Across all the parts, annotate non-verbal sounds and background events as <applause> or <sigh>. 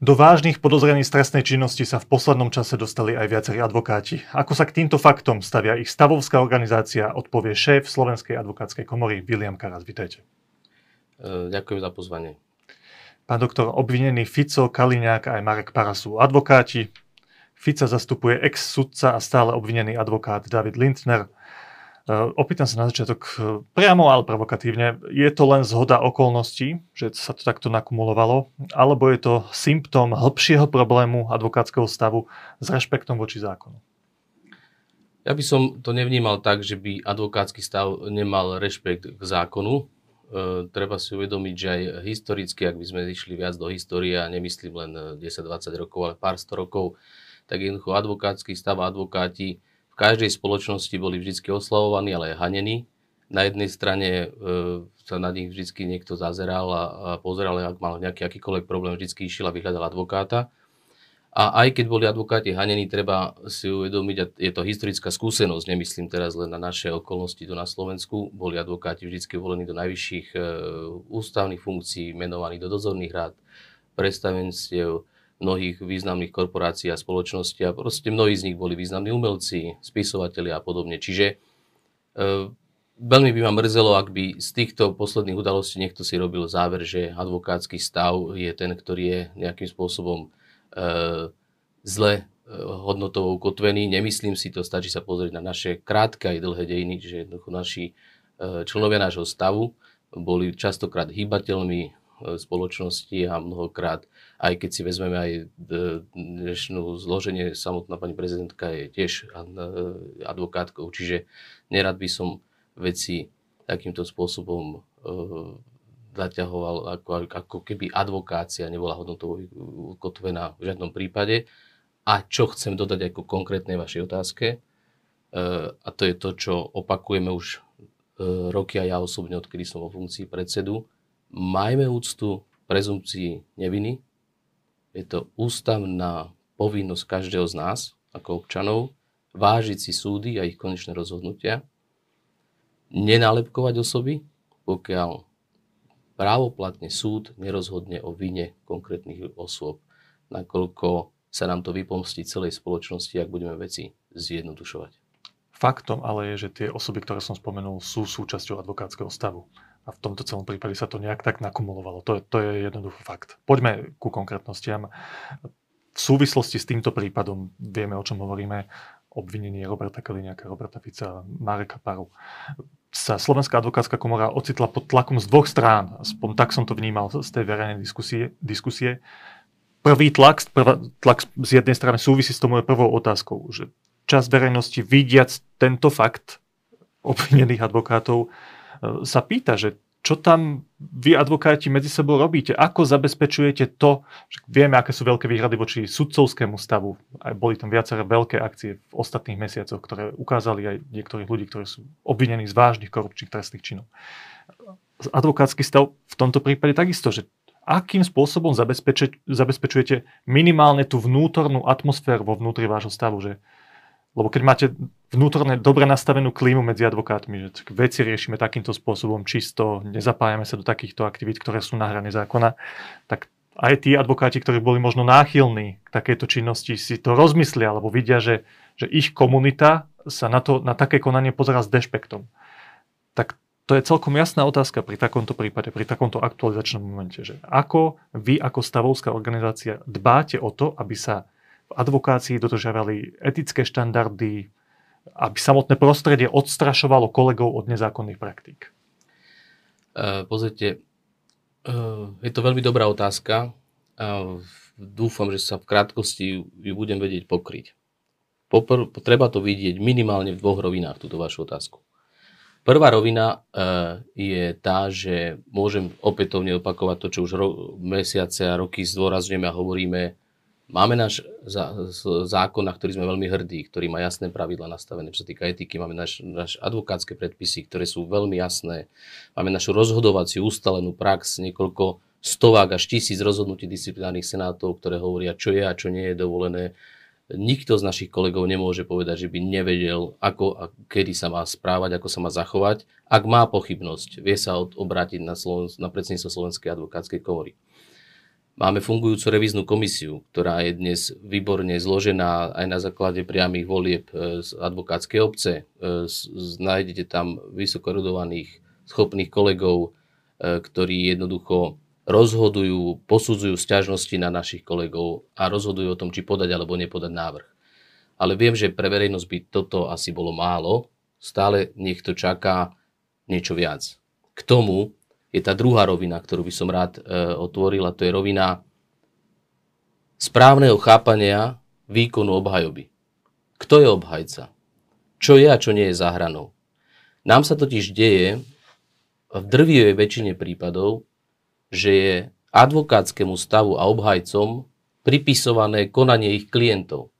Do vážnych podozrení z trestnej činnosti sa v poslednom čase dostali aj viacerí advokáti. Ako sa k týmto faktom stavia ich stavovská organizácia, odpovie šéf Slovenskej advokátskej komory William Karas. Vítejte. E, ďakujem za pozvanie. Pán doktor, obvinený Fico, Kaliňák a aj Marek Para sú advokáti. Fica zastupuje ex-sudca a stále obvinený advokát David Lindner. E, opýtam sa na začiatok e, priamo, ale provokatívne. Je to len zhoda okolností, že sa to takto nakumulovalo, alebo je to symptóm hĺbšieho problému advokátskeho stavu s rešpektom voči zákonu? Ja by som to nevnímal tak, že by advokátsky stav nemal rešpekt k zákonu. E, treba si uvedomiť, že aj historicky, ak by sme išli viac do histórie, a nemyslím len 10-20 rokov, ale pár sto rokov, tak jednoducho advokátsky stav a advokáti každej spoločnosti boli vždy oslavovaní, ale aj hanení. Na jednej strane e, sa na nich vždy niekto zazeral a, a pozeral, ak mal nejaký akýkoľvek problém, vždy išiel a vyhľadal advokáta. A aj keď boli advokáti hanení, treba si uvedomiť, a je to historická skúsenosť, nemyslím teraz len na naše okolnosti tu na Slovensku, boli advokáti vždy volení do najvyšších e, ústavných funkcií, menovaní do dozorných rád, predstavenstiev, mnohých významných korporácií a spoločností a proste mnohí z nich boli významní umelci, spisovateľi a podobne. Čiže e, veľmi by ma mrzelo, ak by z týchto posledných udalostí niekto si robil záver, že advokátsky stav je ten, ktorý je nejakým spôsobom e, zle e, hodnotovo ukotvený. Nemyslím si to, stačí sa pozrieť na naše krátke aj dlhé dejiny, že jednoducho naši e, členovia nášho stavu boli častokrát hýbateľmi e, spoločnosti a mnohokrát aj keď si vezmeme aj dnešnú zloženie, samotná pani prezidentka je tiež advokátkou, čiže nerad by som veci takýmto spôsobom e, zaťahoval, ako, ako keby advokácia nebola hodnotovo ukotvená v žiadnom prípade. A čo chcem dodať ako konkrétnej vašej otázke, e, a to je to, čo opakujeme už e, roky a ja osobne, odkedy som vo funkcii predsedu, majme úctu prezumpcii neviny, je to ústavná povinnosť každého z nás, ako občanov, vážiť si súdy a ich konečné rozhodnutia, nenálepkovať osoby, pokiaľ právoplatne súd nerozhodne o vine konkrétnych osôb, nakoľko sa nám to vypomstí celej spoločnosti, ak budeme veci zjednodušovať. Faktom ale je, že tie osoby, ktoré som spomenul, sú súčasťou advokátskeho stavu a v tomto celom prípade sa to nejak tak nakumulovalo. To, to je jednoducho fakt. Poďme ku konkrétnostiam. V súvislosti s týmto prípadom vieme, o čom hovoríme, obvinenie Roberta Kaliňáka, Roberta Fica, Mareka Paru. Sa Slovenská advokátska komora ocitla pod tlakom z dvoch strán. Aspoň tak som to vnímal z tej verejnej diskusie. diskusie. Prvý tlak, prvá, tlak z jednej strany súvisí s tou mojou prvou otázkou, že čas verejnosti vidiac tento fakt obvinených advokátov sa pýta, že čo tam vy advokáti medzi sebou robíte? Ako zabezpečujete to, že vieme, aké sú veľké výhrady voči sudcovskému stavu. Aj boli tam viaceré veľké akcie v ostatných mesiacoch, ktoré ukázali aj niektorých ľudí, ktorí sú obvinení z vážnych korupčných trestných činov. Advokátsky stav v tomto prípade takisto, že akým spôsobom zabezpečujete minimálne tú vnútornú atmosféru vo vnútri vášho stavu, že lebo keď máte vnútorne dobre nastavenú klímu medzi advokátmi, že veci riešime takýmto spôsobom čisto, nezapájame sa do takýchto aktivít, ktoré sú na hrane zákona, tak aj tí advokáti, ktorí boli možno náchylní k takejto činnosti, si to rozmyslia, alebo vidia, že, že ich komunita sa na, to, na také konanie pozera s dešpektom. Tak to je celkom jasná otázka pri takomto prípade, pri takomto aktualizačnom momente, že ako vy ako stavovská organizácia dbáte o to, aby sa advokácii dodržiavali etické štandardy, aby samotné prostredie odstrašovalo kolegov od nezákonných praktík? Uh, pozrite, uh, je to veľmi dobrá otázka dúfam, že sa v krátkosti ju budem vedieť pokryť. Popr- treba to vidieť minimálne v dvoch rovinách, túto vašu otázku. Prvá rovina uh, je tá, že môžem opätovne opakovať to, čo už ro- mesiace a roky zdôrazňujeme a hovoríme, Máme náš zákon, na ktorý sme veľmi hrdí, ktorý má jasné pravidla nastavené, čo sa týka etiky. Máme náš, náš advokátske predpisy, ktoré sú veľmi jasné. Máme našu rozhodovaciu ustalenú prax, niekoľko stovák až tisíc rozhodnutí disciplinárnych senátov, ktoré hovoria, čo je a čo nie je dovolené. Nikto z našich kolegov nemôže povedať, že by nevedel, ako a kedy sa má správať, ako sa má zachovať. Ak má pochybnosť, vie sa obrátiť na, Sloven- na predsedníctvo Slovenskej advokátskej komory. Máme fungujúcu revíznu komisiu, ktorá je dnes výborne zložená aj na základe priamých volieb e, z advokátskej obce. E, nájdete tam vysokorodovaných, schopných kolegov, e, ktorí jednoducho rozhodujú, posudzujú sťažnosti na našich kolegov a rozhodujú o tom, či podať alebo nepodať návrh. Ale viem, že pre verejnosť by toto asi bolo málo. Stále niekto čaká niečo viac. K tomu je tá druhá rovina, ktorú by som rád e, otvoril, a to je rovina správneho chápania výkonu obhajoby. Kto je obhajca? Čo je a čo nie je záhranou? Nám sa totiž deje v drvivej väčšine prípadov, že je advokátskému stavu a obhajcom pripisované konanie ich klientov.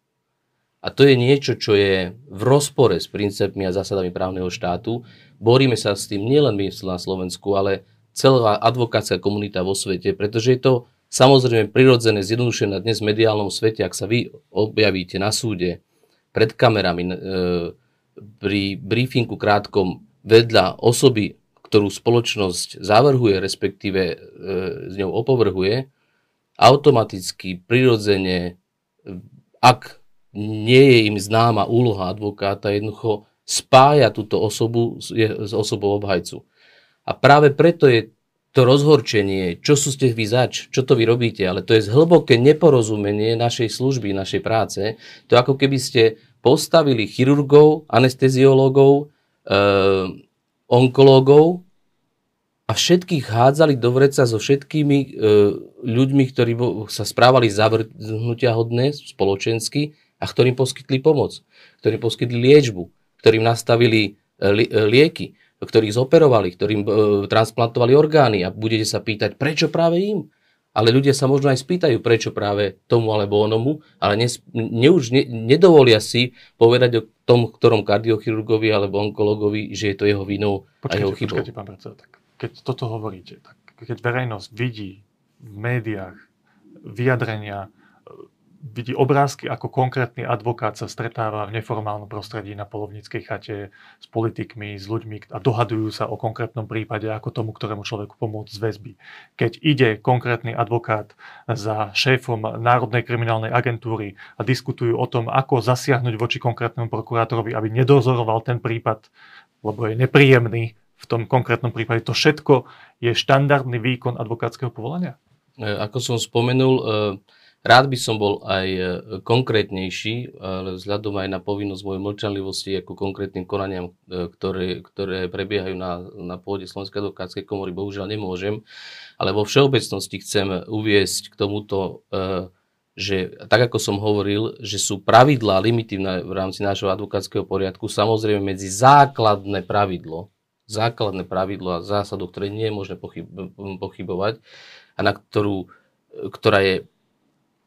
A to je niečo, čo je v rozpore s princípmi a zásadami právneho štátu. Boríme sa s tým nielen my na Slovensku, ale celá advokátska komunita vo svete, pretože je to samozrejme prirodzené, zjednodušené dnes v mediálnom svete, ak sa vy objavíte na súde pred kamerami e, pri briefingu krátkom vedľa osoby, ktorú spoločnosť zavrhuje, respektíve e, s ňou opovrhuje, automaticky, prirodzene, ak nie je im známa úloha advokáta, jednoducho spája túto osobu s osobou obhajcu. A práve preto je to rozhorčenie, čo sú ste vy zač, čo to vy robíte, ale to je hlboké neporozumenie našej služby, našej práce. To ako keby ste postavili chirurgov, anesteziológov, e, onkológov a všetkých hádzali do vreca so všetkými e, ľuďmi, ktorí sa správali zavrhnutia hodné spoločensky a ktorým poskytli pomoc, ktorým poskytli liečbu, ktorým nastavili e, li, lieky ktorých zoperovali, ktorým e, transplantovali orgány a budete sa pýtať, prečo práve im? Ale ľudia sa možno aj spýtajú, prečo práve tomu alebo onomu, ale ne, ne, už ne, nedovolia si povedať o tom, ktorom kardiochirurgovi alebo onkologovi, že je to jeho vinou počkajte, a jeho chybou. Počkajte, pán predseda, tak keď toto hovoríte, tak keď verejnosť vidí v médiách vyjadrenia vidí obrázky, ako konkrétny advokát sa stretáva v neformálnom prostredí na polovníckej chate s politikmi, s ľuďmi a dohadujú sa o konkrétnom prípade, ako tomu, ktorému človeku pomôcť z väzby. Keď ide konkrétny advokát za šéfom Národnej kriminálnej agentúry a diskutujú o tom, ako zasiahnuť voči konkrétnemu prokurátorovi, aby nedozoroval ten prípad, lebo je nepríjemný v tom konkrétnom prípade, to všetko je štandardný výkon advokátskeho povolania? E, ako som spomenul, e, Rád by som bol aj e, konkrétnejší, ale vzhľadom aj na povinnosť mojej mlčanlivosti ako konkrétnym konaniam, e, ktoré, ktoré prebiehajú na, na pôde Slovenskej advokátskej komory, bohužiaľ nemôžem. Ale vo všeobecnosti chcem uviesť k tomuto, e, že tak ako som hovoril, že sú pravidlá, limity v rámci nášho advokátskeho poriadku, samozrejme medzi základné pravidlo, základné pravidlo a zásadu, ktoré nie je možné pochybovať a na ktorú, ktorá je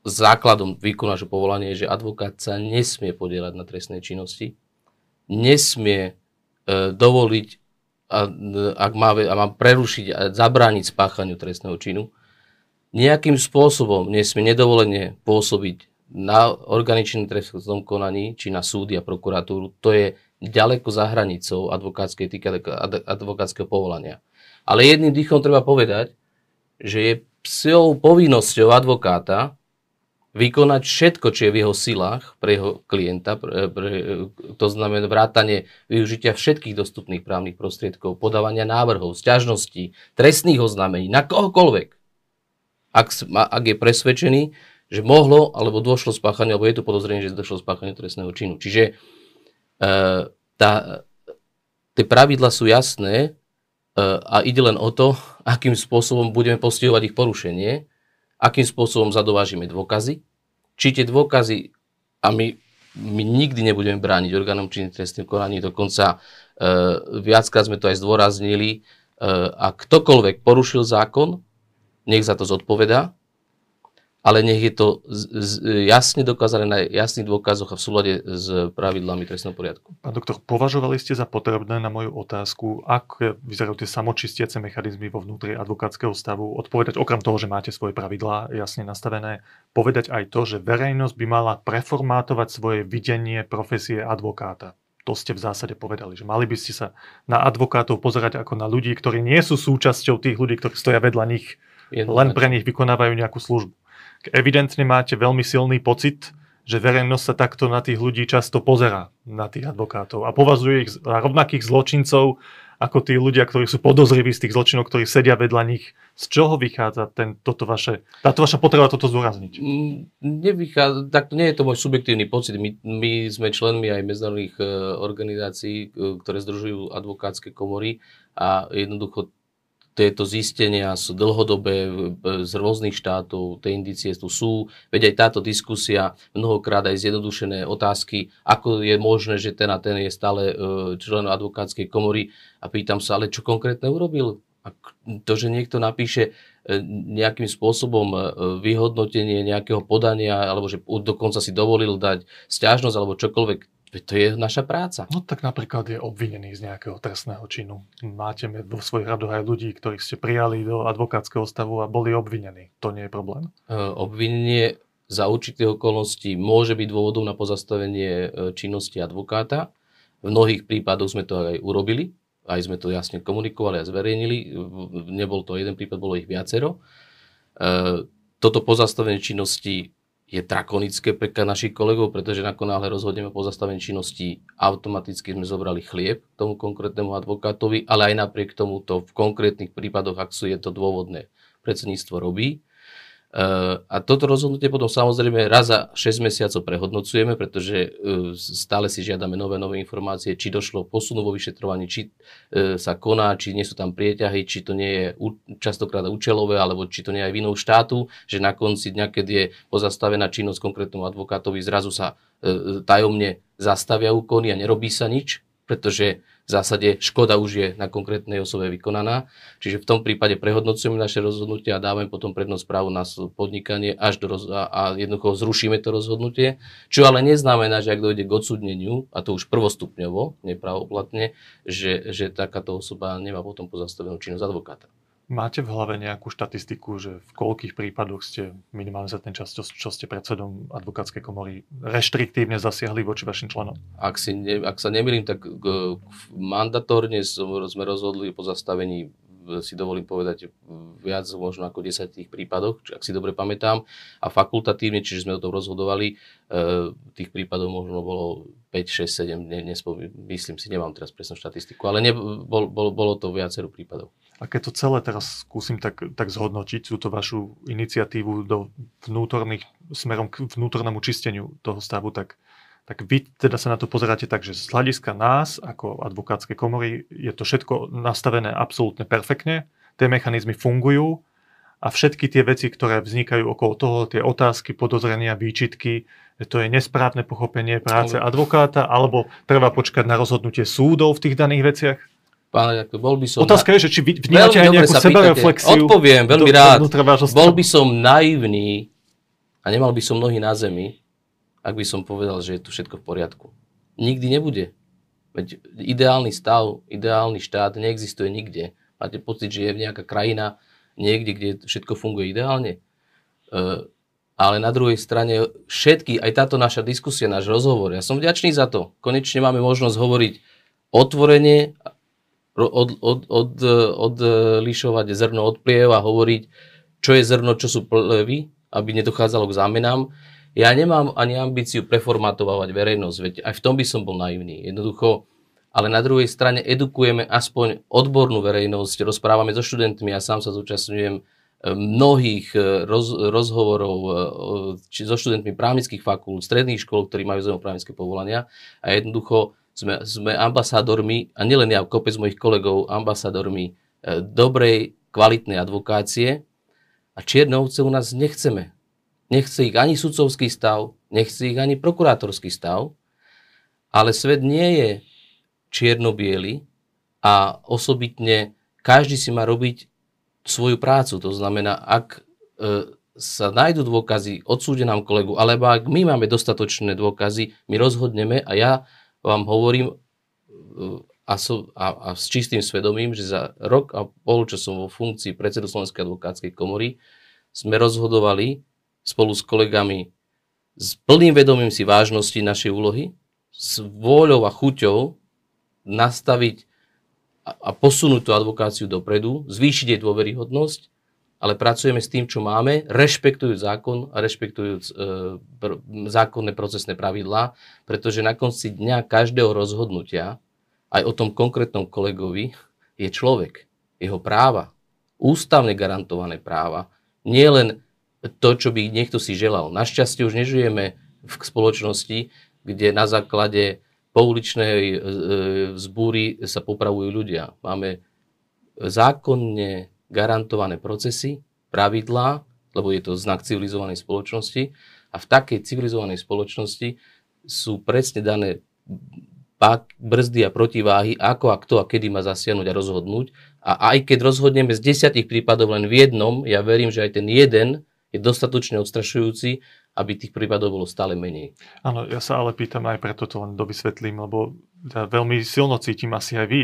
základom výkonu nášho povolania je, že advokát sa nesmie podielať na trestnej činnosti, nesmie e, dovoliť, a, ak má, a má prerušiť a zabrániť spáchaniu trestného činu, nejakým spôsobom nesmie nedovolenie pôsobiť na organičnom trestnom konaní, či na súdy a prokuratúru, to je ďaleko za hranicou advokátskej advokátskeho povolania. Ale jedným dýchom treba povedať, že je psou povinnosťou advokáta vykonať všetko, čo je v jeho silách pre jeho klienta, pre, pre, to znamená vrátanie využitia všetkých dostupných právnych prostriedkov, podávania návrhov, sťažností, trestných oznámení na kohokoľvek. Ak, ak je presvedčený, že mohlo alebo došlo spáchanie, alebo je tu podozrenie, že došlo spáchanie trestného činu. Čiže e, tá, tie pravidla sú jasné e, a ide len o to, akým spôsobom budeme postihovať ich porušenie akým spôsobom zadovážime dôkazy, či tie dôkazy, a my, my nikdy nebudeme brániť orgánom činným trestným konaní, dokonca e, viackrát sme to aj zdôraznili, e, a ktokoľvek porušil zákon, nech za to zodpovedá, ale nech je to z, z, jasne dokázané na jasných dôkazoch a v súlade s pravidlami trestného poriadku. Pán doktor, považovali ste za potrebné na moju otázku, ako vyzerajú tie samočistiace mechanizmy vo vnútri advokátskeho stavu, odpovedať okrem toho, že máte svoje pravidlá jasne nastavené, povedať aj to, že verejnosť by mala preformátovať svoje videnie profesie advokáta. To ste v zásade povedali, že mali by ste sa na advokátov pozerať ako na ľudí, ktorí nie sú súčasťou tých ľudí, ktorí stoja vedľa nich len pre nich vykonávajú nejakú službu. Evidentne máte veľmi silný pocit, že verejnosť sa takto na tých ľudí často pozerá, na tých advokátov a považuje ich za rovnakých zločincov, ako tí ľudia, ktorí sú podozriví z tých zločinov, ktorí sedia vedľa nich. Z čoho vychádza ten, toto vaše, táto vaša potreba toto zdôrazniť? Mm, nevychádza, tak nie je to môj subjektívny pocit. My, my sme členmi aj medzinárodných e, organizácií, e, ktoré združujú advokátske komory a jednoducho tieto zistenia sú dlhodobé z rôznych štátov, tie indície tu sú, veď aj táto diskusia, mnohokrát aj zjednodušené otázky, ako je možné, že ten a ten je stále e, člen advokátskej komory a pýtam sa, ale čo konkrétne urobil? A to, že niekto napíše e, nejakým spôsobom e, vyhodnotenie nejakého podania, alebo že dokonca si dovolil dať stiažnosť alebo čokoľvek, to je naša práca. No tak napríklad je obvinený z nejakého trestného činu. Máte vo svojich radoch aj ľudí, ktorých ste prijali do advokátskeho stavu a boli obvinení. To nie je problém? E, obvinenie za určitých okolností môže byť dôvodom na pozastavenie e, činnosti advokáta. V mnohých prípadoch sme to aj urobili, aj sme to jasne komunikovali a zverejnili. Nebol to jeden prípad, bolo ich viacero. E, toto pozastavenie činnosti je drakonické pre našich kolegov, pretože ako náhle rozhodneme po zastavení činnosti, automaticky sme zobrali chlieb tomu konkrétnemu advokátovi, ale aj napriek tomu to v konkrétnych prípadoch, ak sú je to dôvodné, predsedníctvo robí. A toto rozhodnutie potom samozrejme raz za 6 mesiacov prehodnocujeme, pretože e, stále si žiadame nové, nové informácie, či došlo posunu vo vyšetrovaní, či e, sa koná, či nie sú tam prieťahy, či to nie je častokrát účelové, alebo či to nie je aj vinou štátu, že na konci dňa, keď je pozastavená činnosť konkrétnemu advokátovi, zrazu sa tajomne zastavia úkony a nerobí sa nič, pretože v zásade škoda už je na konkrétnej osobe vykonaná. Čiže v tom prípade prehodnocujeme naše rozhodnutie a dávame potom prednosť právu na podnikanie až do roz- a jednoducho zrušíme to rozhodnutie. Čo ale neznamená, že ak dojde k odsudneniu, a to už prvostupňovo, nepravoplatne, že, že takáto osoba nemá potom pozastavenú činnosť advokáta. Máte v hlave nejakú štatistiku, že v koľkých prípadoch ste minimálne za ten čas, čo, čo ste predsedom advokátskej komory, reštriktívne zasiahli voči vašim členom? Ak, si ne, ak sa nemýlim, tak mandatórne sme rozhodli po zastavení si dovolím povedať viac možno ako 10 tých prípadoch, ak si dobre pamätám. A fakultatívne, čiže sme o tom rozhodovali, e, tých prípadov možno bolo 5, 6, 7, ne, nespomím, myslím si, nemám teraz presnú štatistiku, ale ne, bol, bol, bolo to viacero prípadov. A keď to celé teraz skúsim tak, tak zhodnotiť, túto vašu iniciatívu do vnútorných, smerom k vnútornému čisteniu toho stavu, tak tak vy teda sa na to pozeráte tak, že z hľadiska nás, ako advokátskej komory, je to všetko nastavené absolútne perfektne, tie mechanizmy fungujú a všetky tie veci, ktoré vznikajú okolo toho, tie otázky, podozrenia, výčitky, že to je nesprávne pochopenie práce advokáta, alebo treba počkať na rozhodnutie súdov v tých daných veciach? Pán bol by som... Otázka na... je, že či vnímate aj nejakú sebereflexiu. Odpoviem, veľmi do, rád. Bol by som naivný a nemal by som nohy na zemi, ak by som povedal, že je tu všetko v poriadku. Nikdy nebude. Veď ideálny stav, ideálny štát neexistuje nikde. Máte pocit, že je nejaká krajina niekde, kde všetko funguje ideálne? E, ale na druhej strane všetky, aj táto naša diskusia, náš rozhovor, ja som vďačný za to. Konečne máme možnosť hovoriť otvorene, od, od, od, odlišovať zrno od pliev a hovoriť, čo je zrno, čo sú plevy, aby nedochádzalo k zámenám ja nemám ani ambíciu preformatovať verejnosť, veď aj v tom by som bol naivný. Jednoducho, ale na druhej strane edukujeme aspoň odbornú verejnosť, rozprávame so študentmi, ja sám sa zúčastňujem eh, mnohých eh, roz, rozhovorov eh, či so študentmi právnických fakult, stredných škôl, ktorí majú zaujímavé právnické povolania a jednoducho sme, sme ambasádormi, a nielen ja, kopec mojich kolegov, ambasádormi dobrej, kvalitnej advokácie a čierne ovce u nás nechceme. Nechce ich ani sudcovský stav, nechce ich ani prokurátorský stav, ale svet nie je čierno a osobitne každý si má robiť svoju prácu. To znamená, ak e, sa nájdú dôkazy, odsúde nám kolegu, alebo ak my máme dostatočné dôkazy, my rozhodneme a ja vám hovorím e, a, so, a, a s čistým svedomím, že za rok a pol, čo som vo funkcii predsedu Slovenskej advokátskej komory, sme rozhodovali spolu s kolegami s plným vedomím si vážnosti našej úlohy, s vôľou a chuťou nastaviť a, a posunúť tú advokáciu dopredu, zvýšiť jej dôveryhodnosť ale pracujeme s tým, čo máme, rešpektujúc zákon a rešpektujúc e, pr- zákonné procesné pravidlá, pretože na konci dňa každého rozhodnutia, aj o tom konkrétnom kolegovi, je človek, jeho práva, ústavne garantované práva, nie len to, čo by niekto si želal. Našťastie už nežijeme v spoločnosti, kde na základe pouličnej e, vzbúry sa popravujú ľudia. Máme zákonne garantované procesy, pravidlá, lebo je to znak civilizovanej spoločnosti a v takej civilizovanej spoločnosti sú presne dané brzdy a protiváhy, ako a kto a kedy má zasiahnuť a rozhodnúť. A aj keď rozhodneme z desiatich prípadov len v jednom, ja verím, že aj ten jeden je dostatočne odstrašujúci, aby tých prípadov bolo stále menej. Áno, ja sa ale pýtam aj preto to len dovysvetlím, lebo ja veľmi silno cítim asi aj vy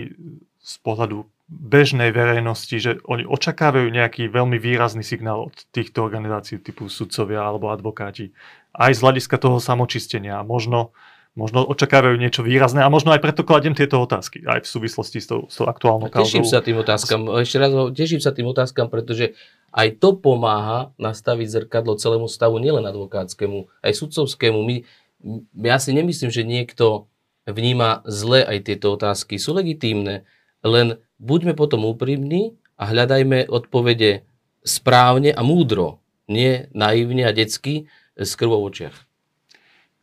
z pohľadu bežnej verejnosti, že oni očakávajú nejaký veľmi výrazný signál od týchto organizácií typu sudcovia alebo advokáti. Aj z hľadiska toho samočistenia. Možno, možno očakávajú niečo výrazné a možno aj preto kladiem tieto otázky. Aj v súvislosti s tou, s tou aktuálnou kauzou. Teším sa tým otázkam. Ešte raz teším sa tým otázkam, pretože aj to pomáha nastaviť zrkadlo celému stavu, nielen advokátskému, aj sudcovskému. My, ja si nemyslím, že niekto vníma zle aj tieto otázky. Sú legitímne, len buďme potom úprimní a hľadajme odpovede správne a múdro, nie naivne a detsky s krvou v očiach.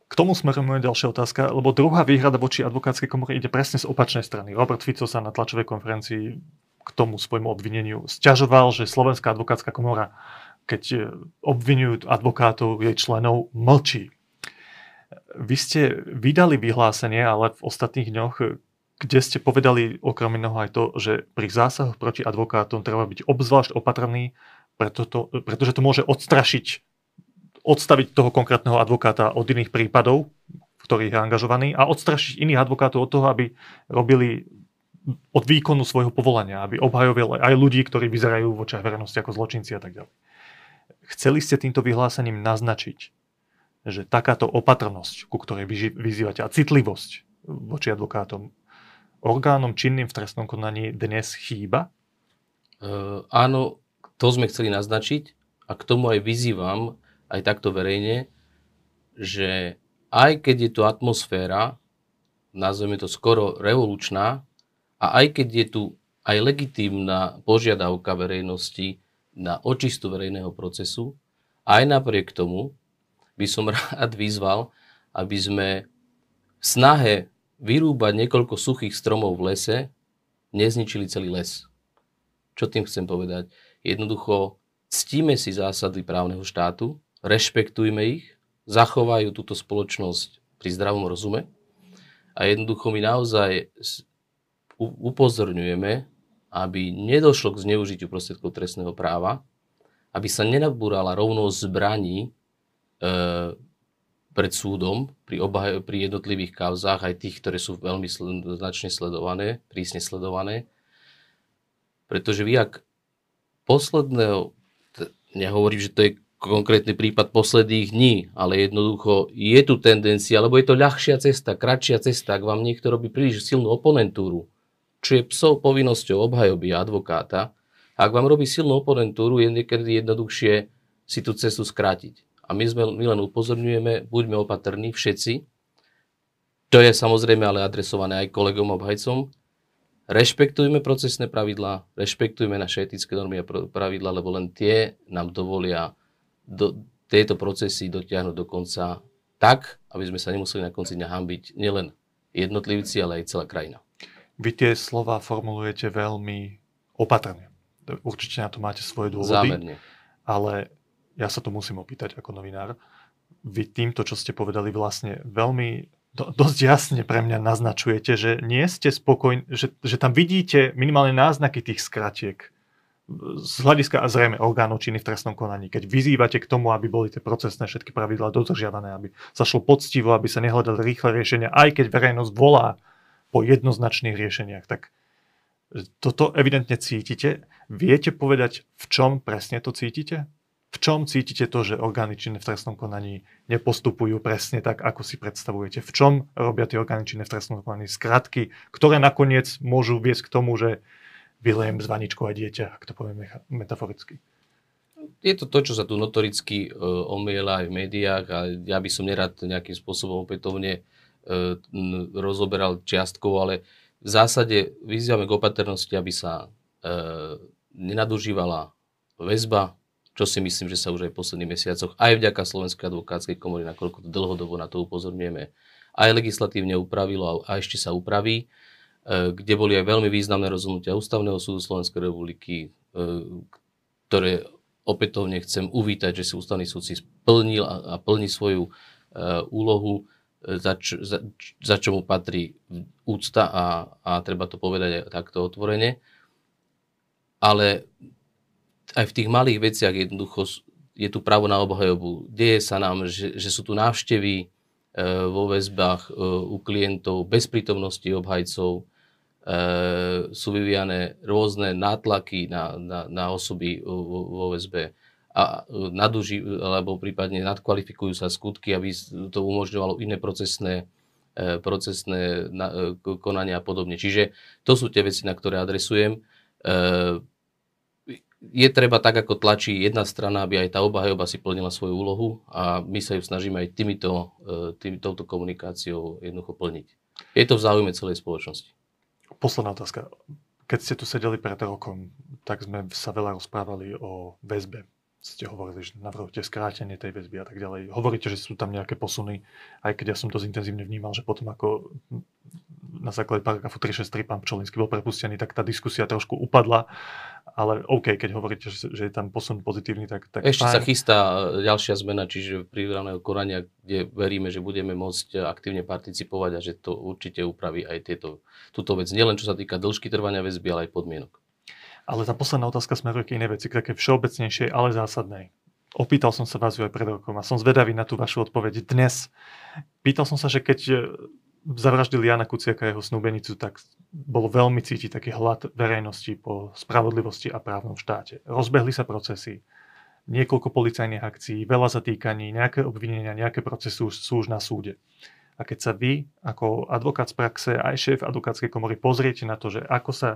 K tomu smerujem moja ďalšia otázka, lebo druhá výhrada voči advokátskej komore ide presne z opačnej strany. Robert Fico sa na tlačovej konferencii k tomu svojmu obvineniu sťažoval, že Slovenská advokátska komora, keď obvinujú advokátov, jej členov, mlčí. Vy ste vydali vyhlásenie, ale v ostatných dňoch, kde ste povedali okrem iného aj to, že pri zásahoch proti advokátom treba byť obzvlášť opatrný, preto to, pretože to môže odstrašiť, odstaviť toho konkrétneho advokáta od iných prípadov, v ktorých je angažovaný a odstrašiť iných advokátov od toho, aby robili od výkonu svojho povolania, aby obhajovali aj ľudí, ktorí vyzerajú v očiach verejnosti ako zločinci a tak ďalej. Chceli ste týmto vyhlásením naznačiť, že takáto opatrnosť, ku ktorej vyzývate, a citlivosť voči advokátom orgánom činným v trestnom konaní dnes chýba? Uh, áno, to sme chceli naznačiť a k tomu aj vyzývam, aj takto verejne, že aj keď je tu atmosféra, nazveme to skoro revolučná, a aj keď je tu aj legitímna požiadavka verejnosti na očistu verejného procesu, aj napriek tomu by som <laughs> rád vyzval, aby sme v snahe vyrúbať niekoľko suchých stromov v lese, nezničili celý les. Čo tým chcem povedať? Jednoducho ctíme si zásady právneho štátu, rešpektujme ich, zachovajú túto spoločnosť pri zdravom rozume a jednoducho my naozaj upozorňujeme, aby nedošlo k zneužitiu prostriedkov trestného práva, aby sa nenabúrala rovnosť zbraní e, pred súdom pri, obhaj- pri jednotlivých kauzách, aj tých, ktoré sú veľmi sl- značne sledované, prísne sledované. Pretože vy ak posledného, nehovorím, že to je konkrétny prípad posledných dní, ale jednoducho je tu tendencia, lebo je to ľahšia cesta, kratšia cesta, ak vám niekto robí príliš silnú oponentúru, čo je psov povinnosťou obhajoby advokáta, ak vám robí silnú oponentúru, je niekedy jednoduchšie si tú cestu skrátiť. A my, sme, my len upozorňujeme, buďme opatrní všetci. To je samozrejme ale adresované aj kolegom obhajcom. Rešpektujme procesné pravidlá, rešpektujme naše etické normy a pravidlá, lebo len tie nám dovolia do, tieto procesy dotiahnuť do konca tak, aby sme sa nemuseli na konci dňa hambiť nielen jednotlivci, ale aj celá krajina. Vy tie slova formulujete veľmi opatrne. Určite na to máte svoje dôvody. Zámerne. Ale ja sa to musím opýtať ako novinár. Vy týmto, čo ste povedali, vlastne veľmi do, dosť jasne pre mňa naznačujete, že nie ste spokojní, že, že tam vidíte minimálne náznaky tých skratiek z hľadiska a zrejme orgánov činy v trestnom konaní, keď vyzývate k tomu, aby boli tie procesné všetky pravidlá dodržiavané, aby sa šlo poctivo, aby sa nehľadali rýchle riešenia, aj keď verejnosť volá po jednoznačných riešeniach, tak toto evidentne cítite. Viete povedať, v čom presne to cítite? V čom cítite to, že orgány činné v trestnom konaní nepostupujú presne tak, ako si predstavujete? V čom robia tie orgány činné v trestnom konaní skratky, ktoré nakoniec môžu viesť k tomu, že vylejem z aj dieťa, ak to povieme metaforicky? je to to, čo sa tu notoricky uh, omiela aj v médiách a ja by som nerad nejakým spôsobom opätovne uh, rozoberal čiastkovo, ale v zásade vyzývame k opatrnosti, aby sa uh, nenadužívala väzba, čo si myslím, že sa už aj v posledných mesiacoch, aj vďaka Slovenskej advokátskej komory, nakoľko to dlhodobo na to upozorňujeme, aj legislatívne upravilo a, a ešte sa upraví, kde boli aj veľmi významné rozhodnutia Ústavného súdu Slovenskej republiky, ktoré opätovne chcem uvítať, že si ústavný súd si splnil a, a plní svoju uh, úlohu, e, za, čo, za, za čo mu patrí úcta a, a treba to povedať aj takto otvorene. Ale aj v tých malých veciach jednoducho je tu právo na obhajobu. Deje sa nám, že, že sú tu návštevy e, vo väzbách e, u klientov bez prítomnosti obhajcov, Eh, sú vyvíjane rôzne nátlaky na, na, na osoby vo, VSB a naduži, alebo prípadne nadkvalifikujú sa skutky, aby to umožňovalo iné procesné, procesné konania a podobne. Čiže to sú tie veci, na ktoré adresujem. Je treba tak, ako tlačí jedna strana, aby aj tá obhajoba si plnila svoju úlohu a my sa ju snažíme aj týmito, týmito komunikáciou jednoducho plniť. Je to v záujme celej spoločnosti. Posledná otázka. Keď ste tu sedeli pred rokom, tak sme sa veľa rozprávali o väzbe. Ste hovorili, že navrhujete skrátenie tej väzby a tak ďalej. Hovoríte, že sú tam nejaké posuny, aj keď ja som to intenzívne vnímal, že potom ako na základe paragrafu 363 pán Pčolinský bol prepustený, tak tá diskusia trošku upadla ale OK, keď hovoríte, že, je tam posun pozitívny, tak... tak Ešte fajn. sa chystá ďalšia zmena, čiže prípravného konania, kde veríme, že budeme môcť aktívne participovať a že to určite upraví aj tieto, túto vec. Nielen čo sa týka dĺžky trvania väzby, ale aj podmienok. Ale tá posledná otázka smeruje k inej veci, k také všeobecnejšej, ale zásadnej. Opýtal som sa vás ju aj pred rokom a som zvedavý na tú vašu odpoveď dnes. Pýtal som sa, že keď zavraždili Jana Kuciaka a jeho snúbenicu, tak bolo veľmi cítiť taký hlad verejnosti po spravodlivosti a právnom štáte. Rozbehli sa procesy, niekoľko policajných akcií, veľa zatýkaní, nejaké obvinenia, nejaké procesy sú už na súde. A keď sa vy, ako advokát z praxe, aj šéf advokátskej komory, pozriete na to, že ako sa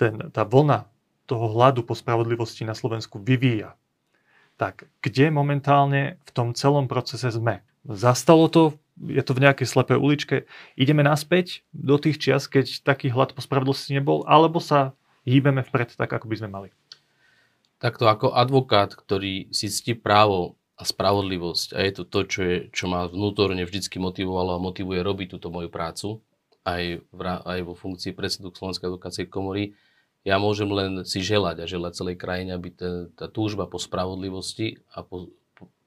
ten, tá vlna toho hladu po spravodlivosti na Slovensku vyvíja, tak kde momentálne v tom celom procese sme? Zastalo to je to v nejakej slepej uličke. Ideme naspäť do tých čias, keď taký hlad po spravodlivosti nebol, alebo sa hýbeme vpred tak, ako by sme mali? Takto ako advokát, ktorý si ctí právo a spravodlivosť a je to to, čo, je, čo ma vnútorne vždy motivovalo a motivuje robiť túto moju prácu, aj, v, aj vo funkcii predsedu Slovenskej advokátskej komory, ja môžem len si želať a želať celej krajine, aby tá, tá túžba po spravodlivosti a po,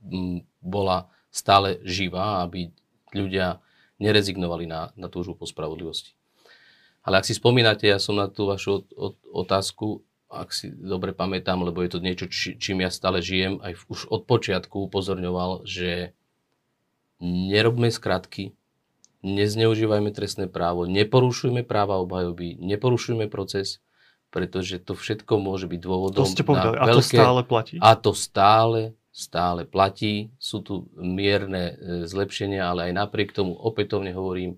m, bola stále živá, aby ľudia nerezignovali na, na túžbu po spravodlivosti. Ale ak si spomínate, ja som na tú vašu otázku, ak si dobre pamätám, lebo je to niečo, či, čím ja stále žijem, aj už od počiatku upozorňoval, že nerobme skratky, nezneužívajme trestné právo, neporušujme práva obhajoby, neporušujme proces, pretože to všetko môže byť dôvodom to ste povedali, na veľké... A to stále platí? A to stále stále platí. Sú tu mierne e, zlepšenia, ale aj napriek tomu opätovne hovorím,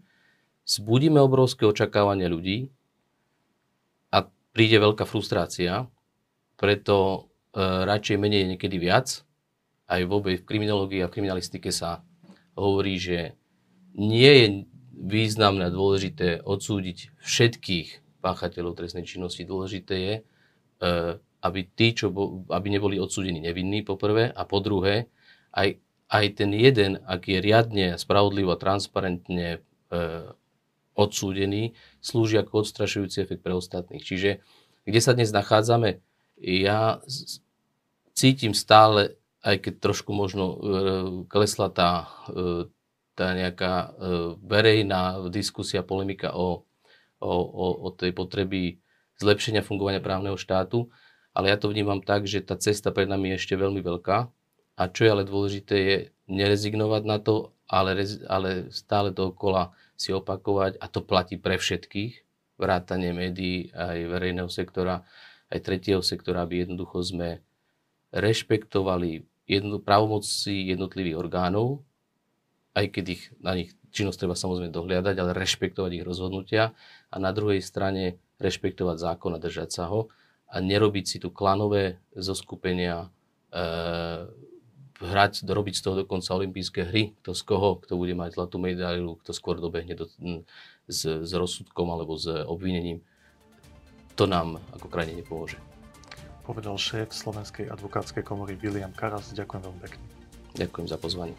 zbudíme obrovské očakávania ľudí a príde veľká frustrácia, preto e, radšej menej niekedy viac. Aj vôbec v kriminológii a v kriminalistike sa hovorí, že nie je významné a dôležité odsúdiť všetkých páchateľov trestnej činnosti. Dôležité je e, aby tí, čo bo, aby neboli odsúdení nevinní, po prvé, a po druhé, aj, aj ten jeden, ak je riadne, spravodlivo a transparentne e, odsúdený, slúži ako odstrašujúci efekt pre ostatných. Čiže kde sa dnes nachádzame, ja cítim stále, aj keď trošku možno e, klesla tá, e, tá nejaká e, verejná diskusia, polemika o, o, o, o tej potreby zlepšenia fungovania právneho štátu, ale ja to vnímam tak, že tá cesta pred nami je ešte veľmi veľká. A čo je ale dôležité je nerezignovať na to, ale, ale stále dookola si opakovať. A to platí pre všetkých, vrátanie médií, aj verejného sektora, aj tretieho sektora, aby jednoducho sme rešpektovali jedno, právomoci jednotlivých orgánov, aj keď ich, na nich činnosť treba samozrejme dohliadať, ale rešpektovať ich rozhodnutia a na druhej strane rešpektovať zákon a držať sa ho a nerobiť si tu klanové zoskupenia, hrať, robiť z toho dokonca olympijské hry, kto z koho, kto bude mať zlatú medailu, kto skôr dobehne do, s, s rozsudkom alebo s obvinením, to nám ako krajine nepomôže. Povedal šéf Slovenskej advokátskej komory William Karas. Ďakujem veľmi pekne. Ďakujem za pozvanie.